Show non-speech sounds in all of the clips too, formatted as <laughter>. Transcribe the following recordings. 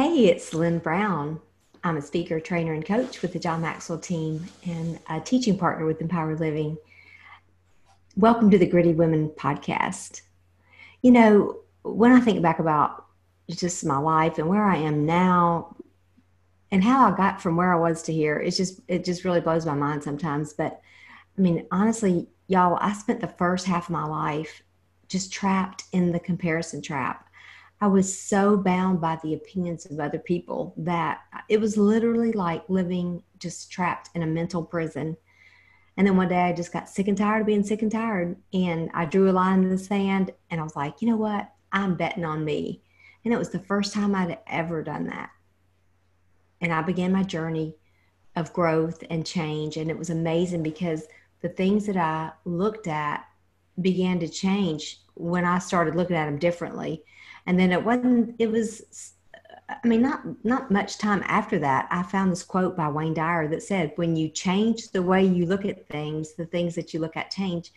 Hey, it's Lynn Brown. I'm a speaker, trainer, and coach with the John Maxwell team and a teaching partner with Empowered Living. Welcome to the Gritty Women podcast. You know, when I think back about just my life and where I am now and how I got from where I was to here, it's just it just really blows my mind sometimes. But I mean, honestly, y'all, I spent the first half of my life just trapped in the comparison trap. I was so bound by the opinions of other people that it was literally like living just trapped in a mental prison. And then one day I just got sick and tired of being sick and tired. And I drew a line in the sand and I was like, you know what? I'm betting on me. And it was the first time I'd ever done that. And I began my journey of growth and change. And it was amazing because the things that I looked at began to change when I started looking at them differently. And then it wasn't it was i mean not not much time after that i found this quote by wayne dyer that said when you change the way you look at things the things that you look at change.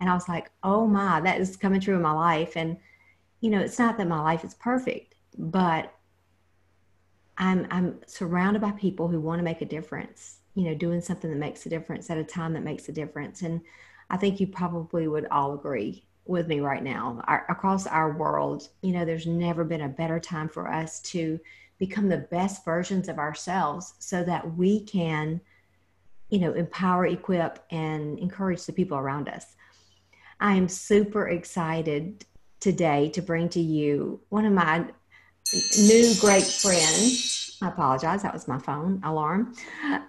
And i was like oh my that is coming true in my life. And you know it's not that my life is perfect but i'm i'm surrounded by people who want to make a difference you know doing something that makes a difference at a time that makes a difference. And i think you probably would all agree with me right now our, across our world you know there's never been a better time for us to become the best versions of ourselves so that we can you know empower equip and encourage the people around us. I am super excited today to bring to you one of my new great friends. I apologize that was my phone alarm.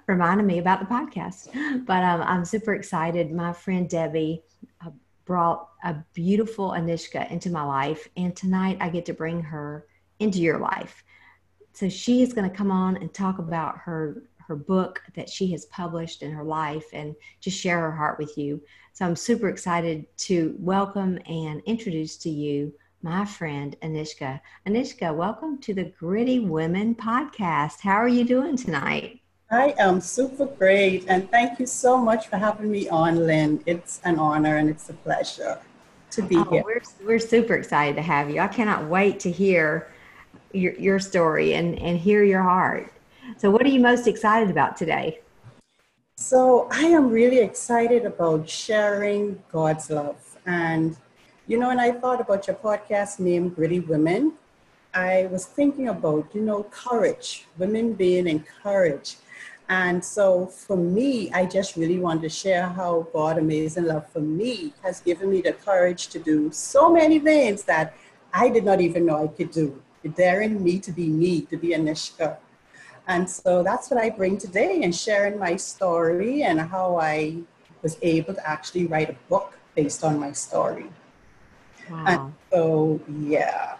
Reminding me about the podcast. But um, i'm super excited. My friend debbie uh, brought a beautiful Anishka into my life. And tonight I get to bring her into your life. So she is going to come on and talk about her her book that she has published in her life and just share her heart with you. So I'm super excited to welcome and introduce to you my friend Anishka. Anishka, welcome to the Gritty Women podcast. How are you doing tonight? I am super great, and thank you so much for having me on, Lynn. It's an honor and it's a pleasure to be oh, here. We're, we're super excited to have you. I cannot wait to hear your, your story and, and hear your heart. So, what are you most excited about today? So, I am really excited about sharing God's love. And, you know, when I thought about your podcast named Gritty Women, I was thinking about, you know, courage, women being encouraged. And so for me, I just really want to share how God Amazing Love for me has given me the courage to do so many things that I did not even know I could do. Daring me to be me, to be Anishka. And so that's what I bring today and sharing my story and how I was able to actually write a book based on my story. Wow. And so, yeah.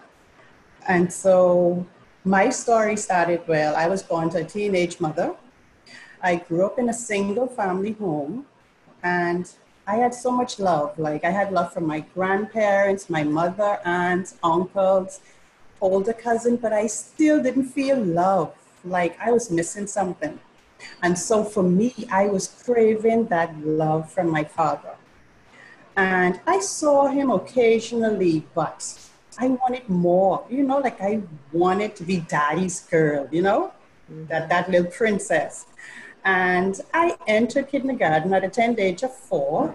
And so my story started well. I was born to a teenage mother I grew up in a single family home and I had so much love. Like I had love from my grandparents, my mother, aunts, uncles, older cousin, but I still didn't feel love. Like I was missing something. And so for me, I was craving that love from my father. And I saw him occasionally, but I wanted more. You know, like I wanted to be daddy's girl, you know, mm-hmm. that, that little princess. And I entered kindergarten at a tender age of four.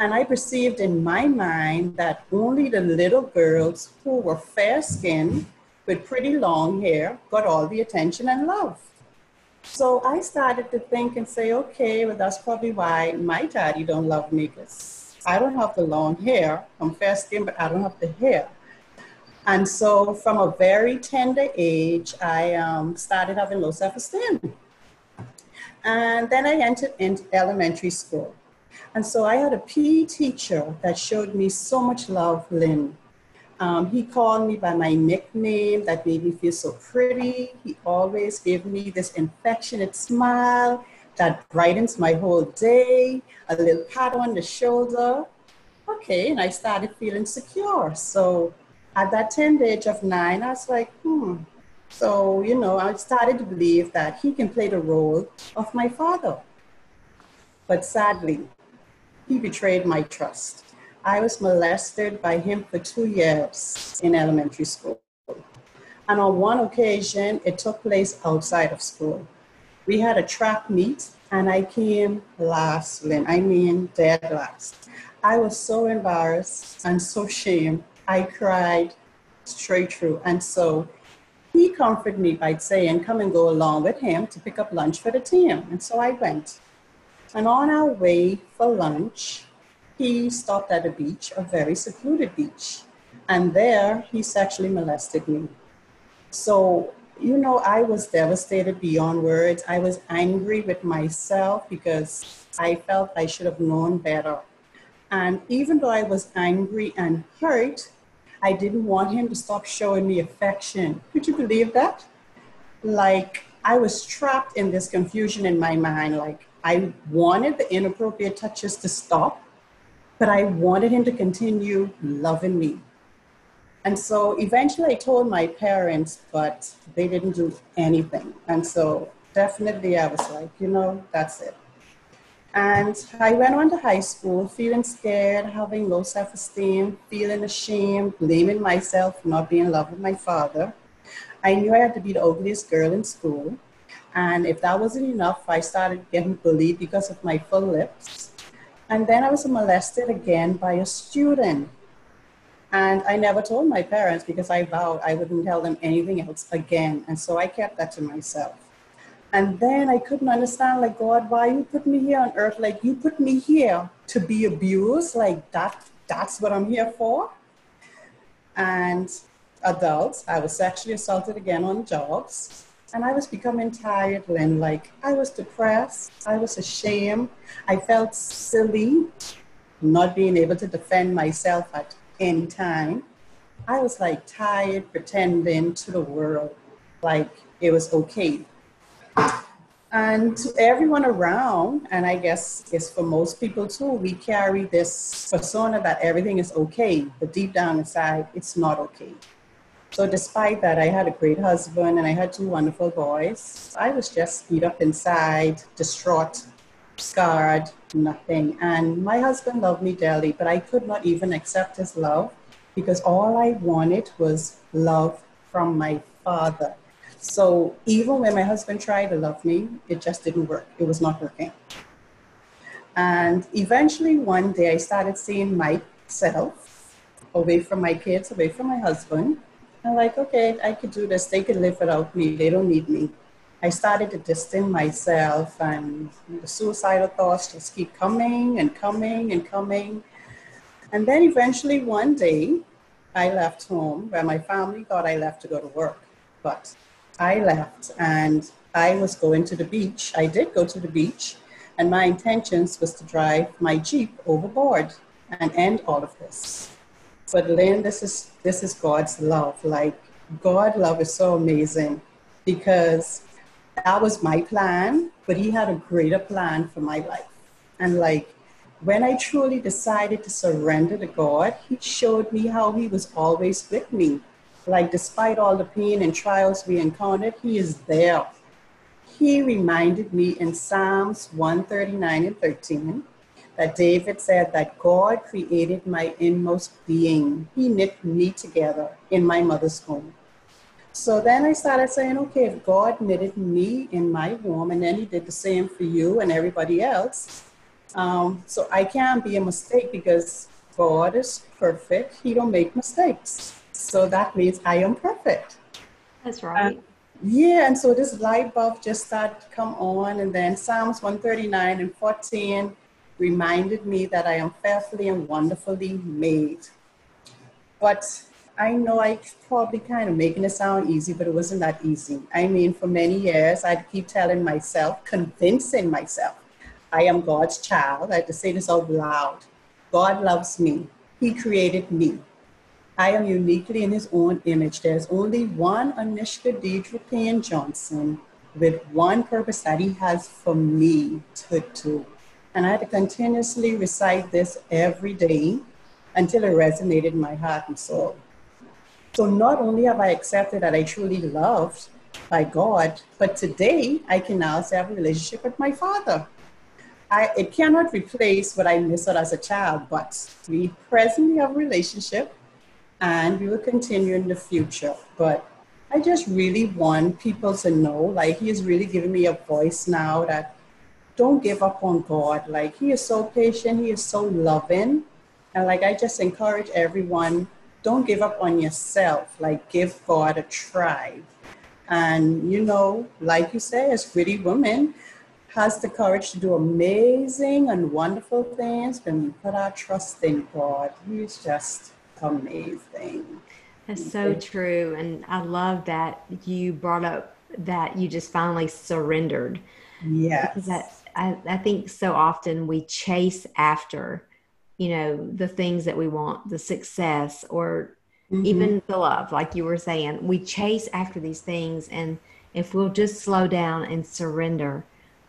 And I perceived in my mind that only the little girls who were fair skinned with pretty long hair got all the attention and love. So I started to think and say, okay, well, that's probably why my daddy don't love me because I don't have the long hair. I'm fair skinned, but I don't have the hair. And so from a very tender age, I um, started having low self-esteem. And then I entered into elementary school. And so I had a PE teacher that showed me so much love, Lynn. Um, he called me by my nickname that made me feel so pretty. He always gave me this affectionate smile that brightens my whole day, a little pat on the shoulder. Okay, and I started feeling secure. So at that tender age of nine, I was like, hmm, so, you know, I started to believe that he can play the role of my father. But sadly, he betrayed my trust. I was molested by him for two years in elementary school. And on one occasion, it took place outside of school. We had a track meet, and I came last, Lynn. I mean, dead last. I was so embarrassed and so ashamed. I cried straight through. And so he comforted me by saying, Come and go along with him to pick up lunch for the team. And so I went. And on our way for lunch, he stopped at a beach, a very secluded beach. And there he sexually molested me. So, you know, I was devastated beyond words. I was angry with myself because I felt I should have known better. And even though I was angry and hurt, I didn't want him to stop showing me affection. Could you believe that? Like, I was trapped in this confusion in my mind. Like, I wanted the inappropriate touches to stop, but I wanted him to continue loving me. And so eventually I told my parents, but they didn't do anything. And so definitely I was like, you know, that's it. And I went on to high school feeling scared, having low self esteem, feeling ashamed, blaming myself for not being in love with my father. I knew I had to be the ugliest girl in school. And if that wasn't enough, I started getting bullied because of my full lips. And then I was molested again by a student. And I never told my parents because I vowed I wouldn't tell them anything else again. And so I kept that to myself. And then I couldn't understand, like, God, why you put me here on earth? Like, you put me here to be abused? Like, that, that's what I'm here for? And adults, I was sexually assaulted again on jobs. And I was becoming tired, Lynn. Like, I was depressed. I was ashamed. I felt silly not being able to defend myself at any time. I was like tired pretending to the world like it was okay and to everyone around, and I guess it's for most people too, we carry this persona that everything is okay, but deep down inside, it's not okay. So, despite that, I had a great husband and I had two wonderful boys. I was just beat up inside, distraught, scarred, nothing. And my husband loved me dearly, but I could not even accept his love because all I wanted was love from my father. So even when my husband tried to love me, it just didn't work. It was not working. And eventually one day I started seeing myself away from my kids, away from my husband. I'm like, okay, I could do this. They could live without me. They don't need me. I started to distance myself and the suicidal thoughts just keep coming and coming and coming. And then eventually one day I left home where my family thought I left to go to work. But I left and I was going to the beach. I did go to the beach, and my intentions was to drive my Jeep overboard and end all of this. But Lynn, this is this is God's love. Like God love is so amazing because that was my plan, but he had a greater plan for my life. And like when I truly decided to surrender to God, he showed me how he was always with me like, despite all the pain and trials we encountered, He is there. He reminded me in Psalms 139 and 13 that David said that God created my inmost being. He knit me together in my mother's womb. So then I started saying, okay, if God knitted me in my womb and then He did the same for you and everybody else, um, so I can't be a mistake because God is perfect. He don't make mistakes. So that means I am perfect. That's um, right. yeah, and so this light bulb just started to come on, and then Psalms 139 and 14 reminded me that I am fearfully and wonderfully made. But I know I probably kind of making it sound easy, but it wasn't that easy. I mean, for many years, I'd keep telling myself, convincing myself, I am God's child. I had to say this out loud. God loves me. He created me. I am uniquely in his own image. There's only one Anishka Deidre Payne Johnson with one purpose that he has for me to do. And I had to continuously recite this every day until it resonated in my heart and soul. So not only have I accepted that I truly loved by God, but today I can now say I have a relationship with my father. I, it cannot replace what I missed out as a child, but we presently have a relationship and we will continue in the future. But I just really want people to know, like, He is really giving me a voice now that don't give up on God. Like, He is so patient, He is so loving. And, like, I just encourage everyone don't give up on yourself. Like, give God a try. And, you know, like you say, as Gritty Women, has the courage to do amazing and wonderful things when we put our trust in God. He's just amazing. That's so true. And I love that you brought up that you just finally surrendered. Yes. Because that, I, I think so often we chase after, you know, the things that we want, the success or mm-hmm. even the love, like you were saying. We chase after these things. And if we'll just slow down and surrender,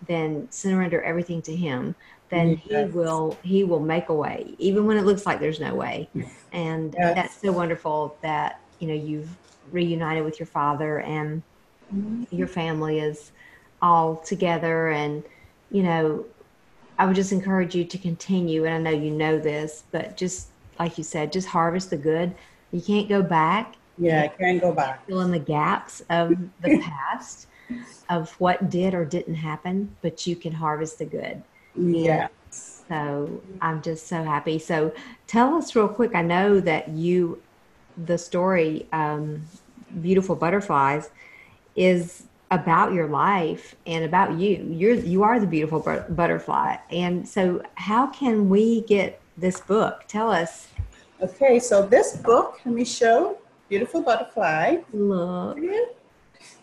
then surrender everything to Him, then yes. he will he will make a way even when it looks like there's no way. And yes. that's so wonderful that you know you've reunited with your father and mm-hmm. your family is all together. And you know i would just encourage you to continue and i know you know this but just like you said just harvest the good. You can't go back. Yeah i can't go back. Fill in the gaps of the <laughs> past of what did or didn't happen but you can harvest the good yeah. So I'm just so happy. So tell us real quick. I know that you, the story, um, Beautiful Butterflies, is about your life and about you. You're you are the beautiful butterfly. And so, how can we get this book? Tell us. Okay, so this book, let me show. Beautiful Butterfly. Look.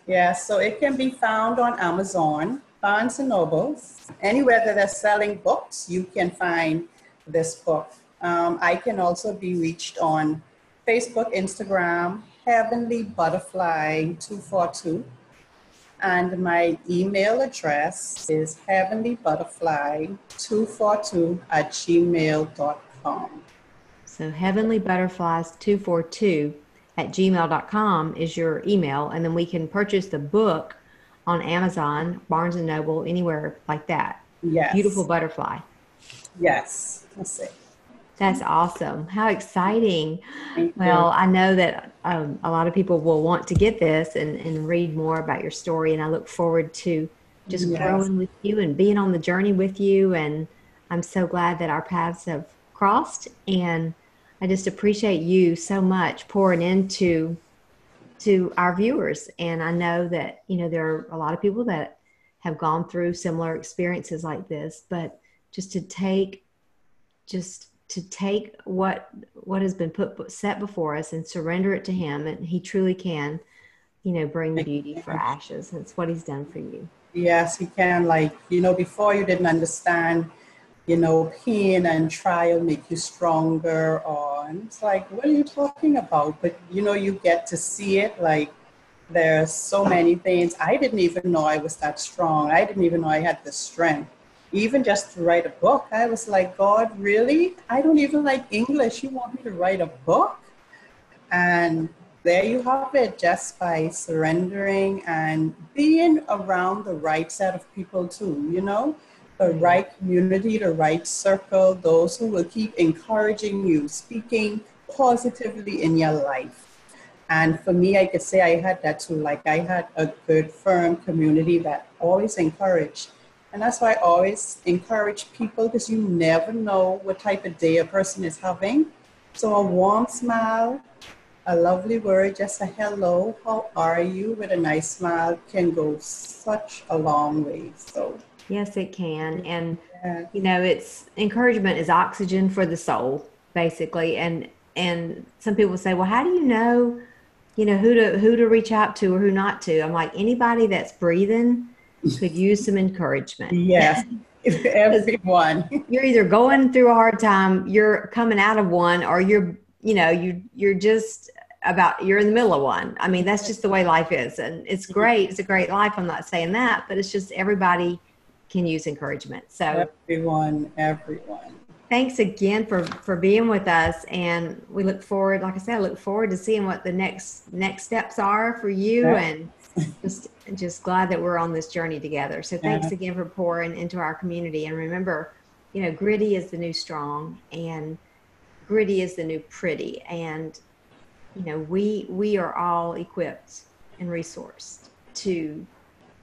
Yeah, so it can be found on Amazon. Barnes and Nobles, anywhere that they're selling books, you can find this book. Um, I can also be reached on Facebook, Instagram, Heavenly Butterfly 242. And my email address is heavenlybutterfly242 at gmail.com. So Heavenly Butterflies 242 at gmail.com is your email. And then we can purchase the book on Amazon, Barnes and Noble, anywhere like that. Yes. Beautiful butterfly. Yes. Let's see. That's awesome. How exciting. Well, I know that um, a lot of people will want to get this and, and read more about your story. And I look forward to just yes. growing with you and being on the journey with you. And I'm so glad that our paths have crossed. And I just appreciate you so much pouring into to our viewers. And I know that, you know, there are a lot of people that have gone through similar experiences like this, but just to take, just to take what what has been put set before us and surrender it to him and he truly can you know bring beauty for ashes that's what he's done for you yes he can like you know before you didn't understand you know, pain and trial make you stronger. Or it's like, what are you talking about? But you know, you get to see it. Like there's so many things. I didn't even know I was that strong. I didn't even know I had the strength. Even just to write a book, I was like, God, really? I don't even like English. You want me to write a book? And there you have it, just by surrendering and being around the right set of people too, you know? The right community, the right circle, those who will keep encouraging you, speaking positively in your life. And for me, I could say I had that too. Like I had a good, firm community that always encouraged. And that's why I always encourage people because you never know what type of day a person is having. So a warm smile, a lovely word, just a hello, how are you with a nice smile can go such a long way. So Yes, it can. And, you know, it's encouragement is oxygen for the soul, basically. And, and some people say, well, how do you know, you know, who to, who to reach out to or who not to? I'm like, anybody that's breathing could use some encouragement. Yes. <laughs> Everyone. <laughs> you're either going through a hard time, you're coming out of one, or you're, you know, you, you're just about you're in the middle of one. I mean, that's just the way life is. And it's great. It's a great life. I'm not saying that, but it's just everybody can use encouragement. So everyone, everyone. Thanks again for for being with us, and we look forward. Like I said, I look forward to seeing what the next next steps are for you, yeah. and just just glad that we're on this journey together. So thanks yeah. again for pouring into our community, and remember, you know, gritty is the new strong, and gritty is the new pretty, and you know, we we are all equipped and resourced to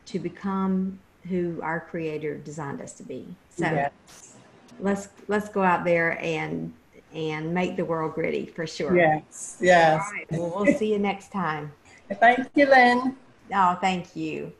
to become who our creator designed us to be. So yes. let's let's go out there and and make the world gritty for sure. Yes. Yes. All right. Well, we'll see you next time. <laughs> Thank you, Lynn. Oh, thank you.